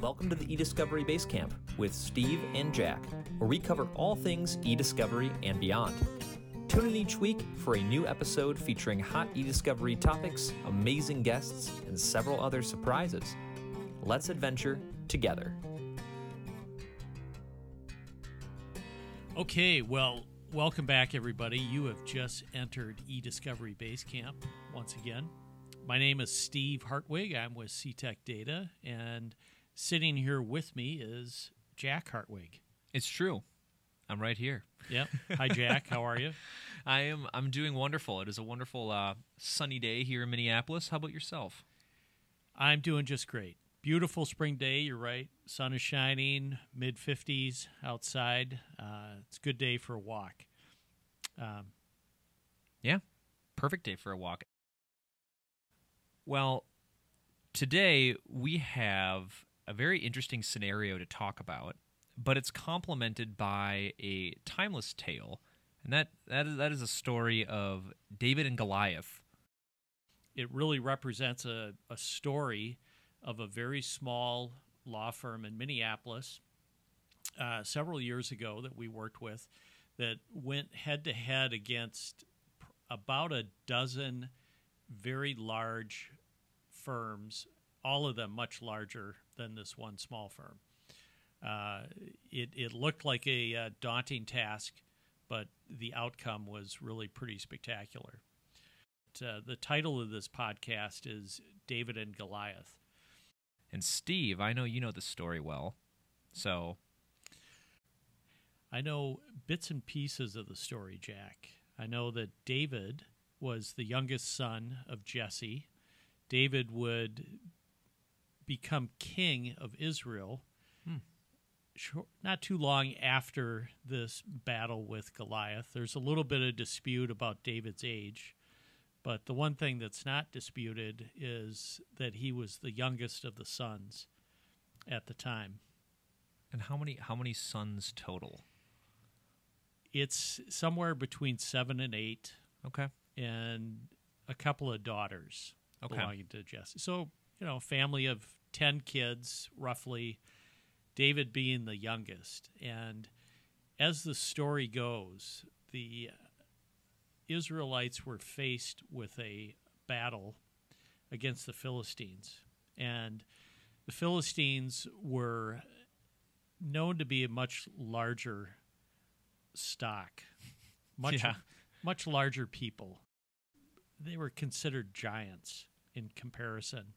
Welcome to the eDiscovery Basecamp with Steve and Jack, where we cover all things eDiscovery and beyond. Tune in each week for a new episode featuring hot eDiscovery topics, amazing guests, and several other surprises. Let's adventure together. Okay, well, welcome back, everybody. You have just entered eDiscovery Basecamp once again. My name is Steve Hartwig. I'm with CTech Data, and sitting here with me is Jack Hartwig. It's true. I'm right here. Yep. Hi, Jack. How are you? I am. I'm doing wonderful. It is a wonderful uh, sunny day here in Minneapolis. How about yourself? I'm doing just great. Beautiful spring day. You're right. Sun is shining. Mid 50s outside. Uh, it's a good day for a walk. Um, Yeah, perfect day for a walk. Well, today we have a very interesting scenario to talk about, but it's complemented by a timeless tale, and that that is that is a story of David and Goliath. it really represents a, a story of a very small law firm in Minneapolis uh, several years ago that we worked with that went head to head against about a dozen very large firms, all of them much larger than this one small firm. Uh, it, it looked like a, uh daunting task, but the outcome was really pretty spectacular. Uh, the title of this podcast is David and Goliath. And Steve, I know you know the story well, so I know bits and pieces of the story, Jack. I know that David was the youngest son of Jesse. David would become king of Israel hmm. shor- not too long after this battle with Goliath. There's a little bit of dispute about David's age, but the one thing that's not disputed is that he was the youngest of the sons at the time. and how many how many sons total? It's somewhere between seven and eight. Okay. and a couple of daughters Okay. belonging to Jesse. So, you know, family of 10 kids, roughly, David being the youngest. And as the story goes, the Israelites were faced with a battle against the Philistines. And the Philistines were known to be a much larger stock, much Yeah. much larger people. They were considered giants in comparison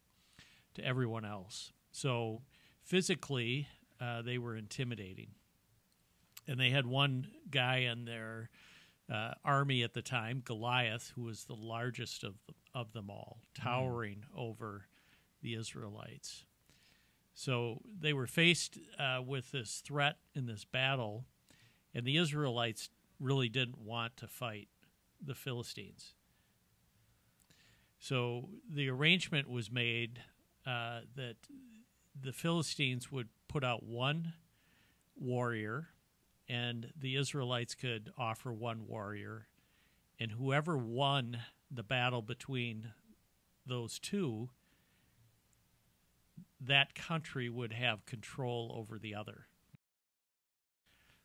to everyone else. So physically, uh, they were intimidating. And they had one guy in their uh, army at the time, Goliath, who was the largest of of them all, towering over the Israelites. So they were faced uh, with this threat in this battle, and the Israelites really didn't want to fight the Philistines. So the arrangement was made uh, that the Philistines would put out one warrior, and the Israelites could offer one warrior, and whoever won the battle between those two, that country would have control over the other.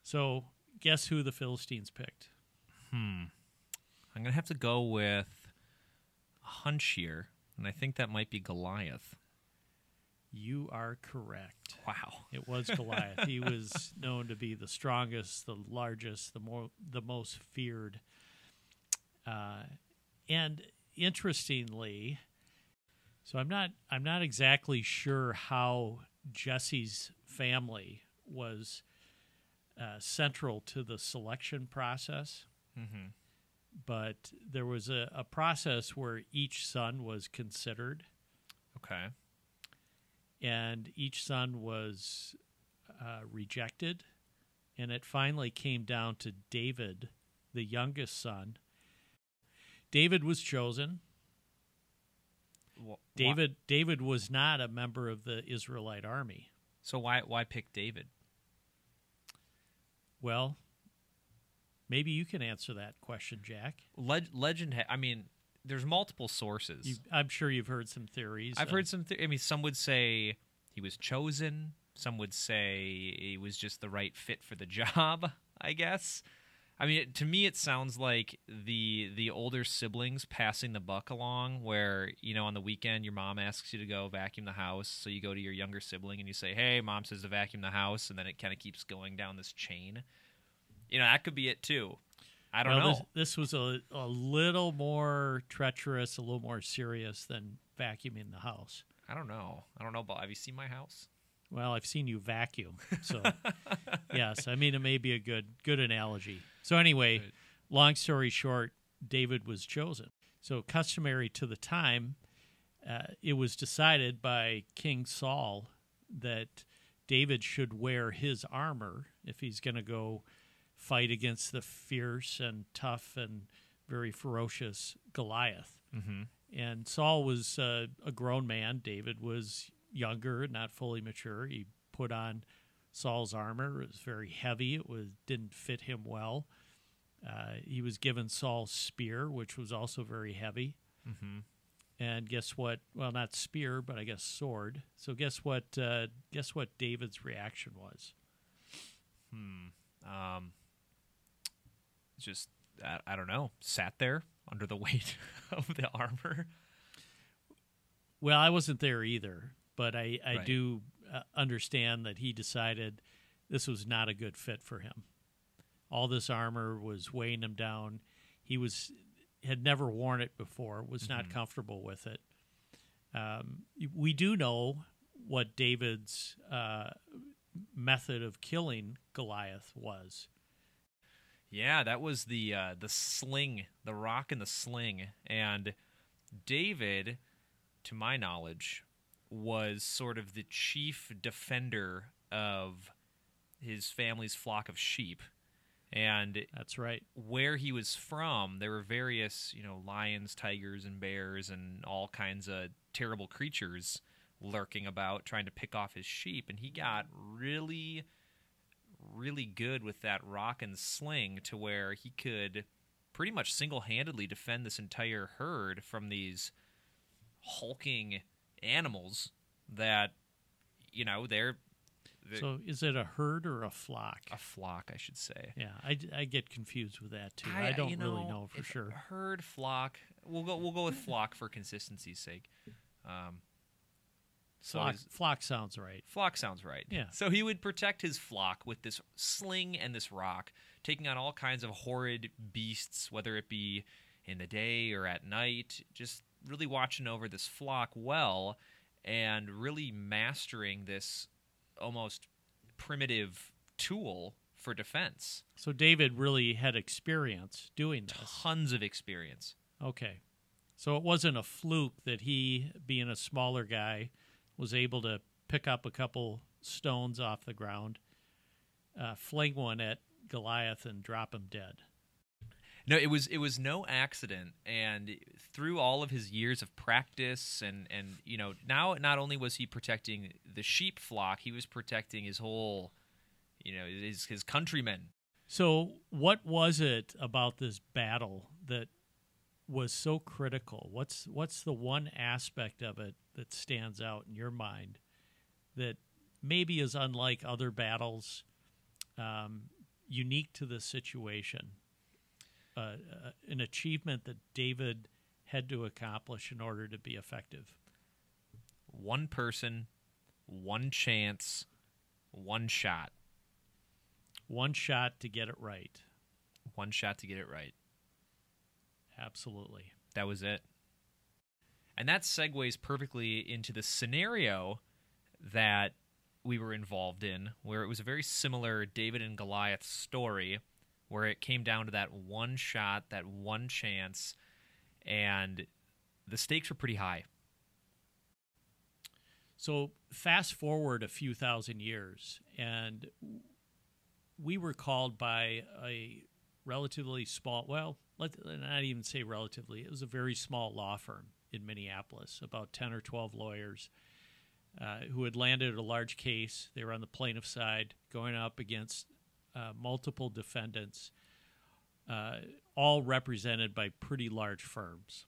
So, guess who the Philistines picked? Hmm. I'm gonna have to go with a hunch here, and I think that might be Goliath. You are correct. Wow. It was Goliath. he was known to be the strongest, the largest, the more the most feared. Uh, and interestingly, so I'm not I'm not exactly sure how Jesse's family was uh, central to the selection process, Mm-hmm. but there was a, a process where each son was considered Okay. And each son was uh, rejected, and it finally came down to David, the youngest son. David was chosen. Wh- David David was not a member of the Israelite army. So why why pick David? Well, maybe you can answer that question, Jack. Leg- legend. Ha- I mean, there's multiple sources. You, I'm sure you've heard some theories. I've uh, heard some. I mean, some would say he was chosen. Some would say he was just the right fit for the job. I guess. I mean, to me, it sounds like the the older siblings passing the buck along. Where you know, on the weekend, your mom asks you to go vacuum the house, so you go to your younger sibling and you say, "Hey, mom says to vacuum the house," and then it kind of keeps going down this chain. You know, that could be it too. I don't well, know. This, this was a, a little more treacherous, a little more serious than vacuuming the house. I don't know. I don't know. But have you seen my house? Well, I've seen you vacuum, so yes. I mean, it may be a good good analogy. So anyway, Right. long story short, David was chosen. So customary to the time, uh, it was decided by King Saul that David should wear his armor if he's going to go fight against the fierce and tough and very ferocious Goliath. Mm-hmm. And Saul was uh, a grown man. David was younger, not fully mature. He put on Saul's armor. It was very heavy. It was didn't fit him well. Uh, he was given Saul's spear, which was also very heavy. Mm-hmm. And guess what? Well, not spear, but I guess sword. So guess what? Uh, guess what? David's reaction was. Hmm. Um. Just I, I don't know. Sat there under the weight of the armor. Well, I wasn't there either, but I, I Right. do uh, understand that he decided this was not a good fit for him. All this armor was weighing him down. He was had never worn it before, was not Mhm. comfortable with it. Um, we do know what David's uh, method of killing Goliath was. Yeah, that was the uh, the sling, the rock and the sling, and David, to my knowledge, was sort of the chief defender of his family's flock of sheep, and That's right. where he was from, there were various, you know, lions, tigers, and bears, and all kinds of terrible creatures lurking about, trying to pick off his sheep. And he got really, really good with that rock and sling to where he could pretty much single handedly defend this entire herd from these hulking animals that, you know, they're, they're So is it a herd or a flock? a flock, I should say. Yeah, I, I get confused with that too. I, don't you really know for sure. Herd, flock. We'll go. We'll go with flock for consistency's sake. Um, so Flock, his- flock sounds right. flock sounds right. Yeah. So he would protect his flock with this sling and this rock, taking on all kinds of horrid beasts, whether it be in the day or at night. Just really watching over this flock well, and really mastering this almost primitive tool for defense. So David really had experience doing this. Tons of experience. Okay. So it wasn't a fluke that he, being a smaller guy, was able to pick up a couple stones off the ground, uh, fling one at Goliath, and drop him dead. No, it was it was no accident, and through all of his years of practice, and and you know now not only was he protecting the sheep flock, he was protecting his whole, you know, his his countrymen. So, what was it about this battle that was so critical? What's what's the one aspect of it that stands out in your mind that maybe is unlike other battles, um, unique to this situation, uh, uh, an achievement that David had to accomplish in order to be effective? One person, one chance, one shot, One shot to get it right. one shot to get it right. Absolutely. That was it. And that segues perfectly into the scenario that we were involved in, where it was a very similar David and Goliath story, where it came down to that one shot, that one chance, and the stakes were pretty high. So fast forward a few thousand years, and we were called by a relatively small, well, let's not even say relatively, it was a very small law firm in Minneapolis, about 10 or 12 lawyers uh, who had landed a large case. They were on the plaintiff side, going up against uh, multiple defendants, uh, all represented by pretty large firms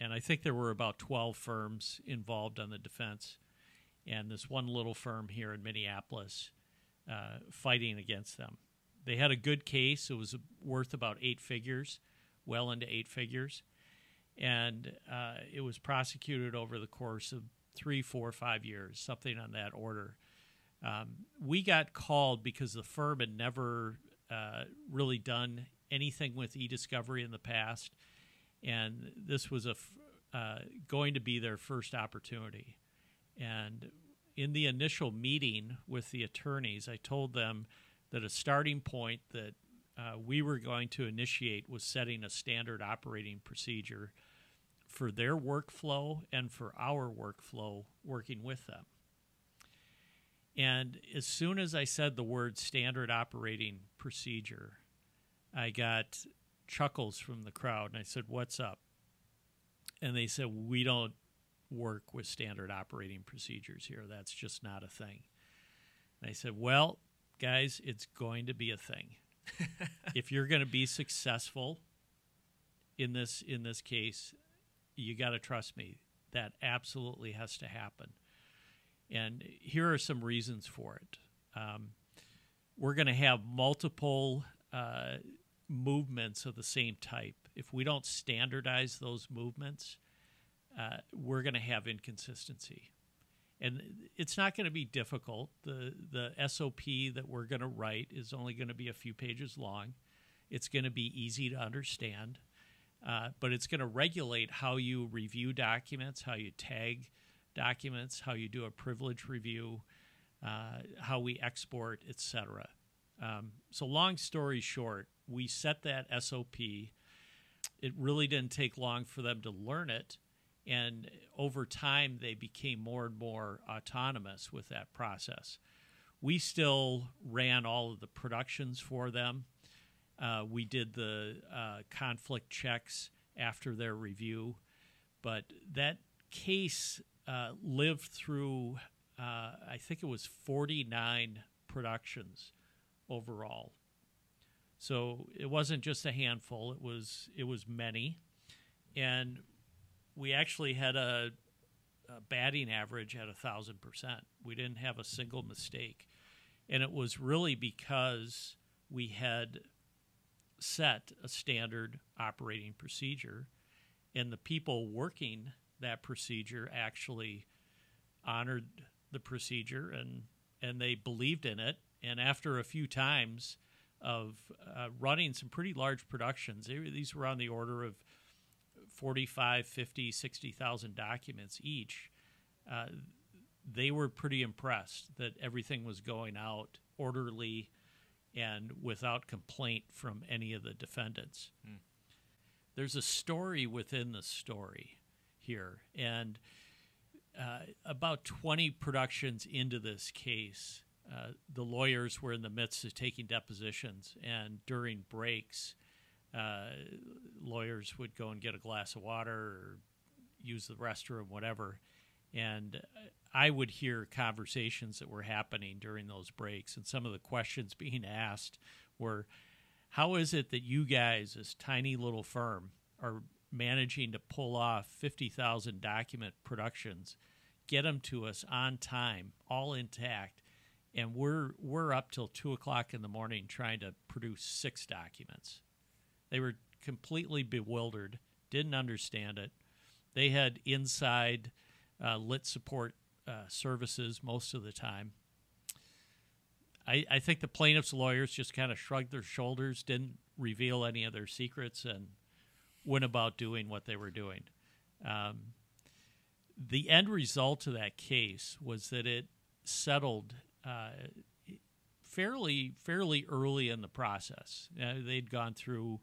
and I think there were about 12 firms involved on the defense. and this one little firm here in Minneapolis uh, fighting against them. They had a good case. It was worth about eight figures, well into eight figures. And uh, it was prosecuted over the course of three, four, five years, something on that order. Um, we got called because the firm had never uh, really done anything with e-discovery in the past, and this was a f- uh, going to be their first opportunity. And in the initial meeting with the attorneys, I told them that a starting point that uh, we were going to initiate was setting a standard operating procedure for their workflow and for our workflow working with them. And as soon as I said the word standard operating procedure, I got chuckles from the crowd. And I said, What's up? And they said, We don't work with standard operating procedures here. That's just not a thing. And I said, Well, guys, it's going to be a thing. if you're going to be successful in this in this case, you got to trust me. That absolutely has to happen. And here are some reasons for it. Um, we're going to have multiple uh, movements of the same type. If we don't standardize those movements, uh, we're going to have inconsistency. And it's not going to be difficult. The, the SOP that we're going to write is only going to be a few pages long. It's going to be easy to understand, uh, but it's going to regulate how you review documents, how you tag documents, how you do a privilege review, uh, how we export, etc. Um, so, long story short, we set that SOP. It really didn't take long for them to learn it. And over time, they became more and more autonomous with that process. We still ran all of the productions for them. Uh, we did the uh, conflict checks after their review. But that case uh, lived through, uh, I think it was 49 productions overall. So it wasn't just a handful; it was it was many, and we actually had a, a batting average at a thousand percent. We didn't have a single mistake, and it was really because we had set a standard operating procedure, and the people working that procedure actually honored the procedure and and they believed in it. And after a few times of uh, running some pretty large productions. They, these were on the order of 45, 50, 60,000 documents each. Uh, they were pretty impressed that everything was going out orderly and without complaint from any of the defendants. Hmm. There's a story within the story here, and uh, about 20 productions into this case, uh, the lawyers were in the midst of taking depositions, and during breaks, uh, lawyers would go and get a glass of water or use the restroom, whatever. And uh, I would hear conversations that were happening during those breaks, and some of the questions being asked were, "How is it that you guys, this tiny little firm, are managing to pull off fifty thousand document productions, get them to us on time, all intact?" and we're we're up till two o'clock in the morning trying to produce six documents. They were completely bewildered, didn't understand it. They had inside uh, lit support uh, services most of the time. I, I think the plaintiffs' lawyers just kind of shrugged their shoulders, didn't reveal any of their secrets, and went about doing what they were doing. Um, the end result of that case was that it settled uh, fairly fairly early in the process. Uh, they'd gone through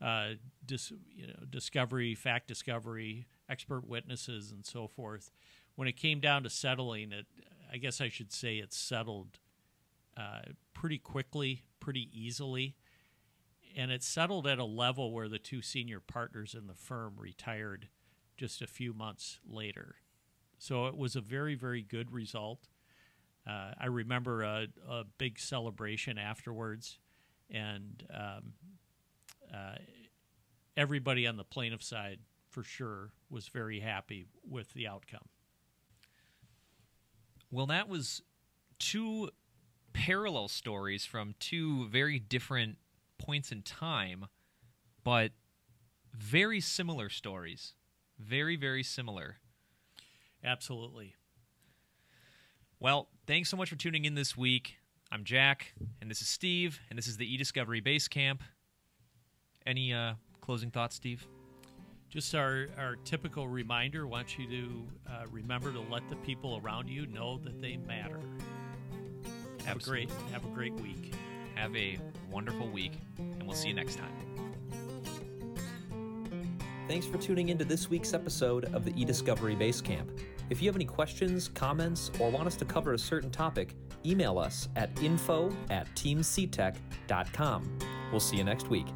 uh, dis, you know, discovery, fact discovery, expert witnesses, and so forth. When it came down to settling it, I guess I should say it settled uh, pretty quickly, pretty easily. And it settled at a level where the two senior partners in the firm retired just a few months later. So it was a very, very good result. Uh, I remember a, a, big celebration afterwards, and um, uh, everybody on the plaintiff side, for sure, was very happy with the outcome. Well, that was two parallel stories from two very different points in time, but very similar stories. Very, very similar. Absolutely. Well, thanks so much for tuning in this week. I'm Jack, and this is Steve, and this is the eDiscovery Base Camp. Any uh, closing thoughts, Steve? Just our, our typical reminder want you to uh, remember to let the people around you know that they matter. Have Absolutely. a great have a great week. Have a wonderful week, and we'll see you next time. Thanks for tuning into this week's episode of the eDiscovery Basecamp. If you have any questions, comments, or want us to cover a certain topic, email us at info at teamctech.com. We'll see you next week.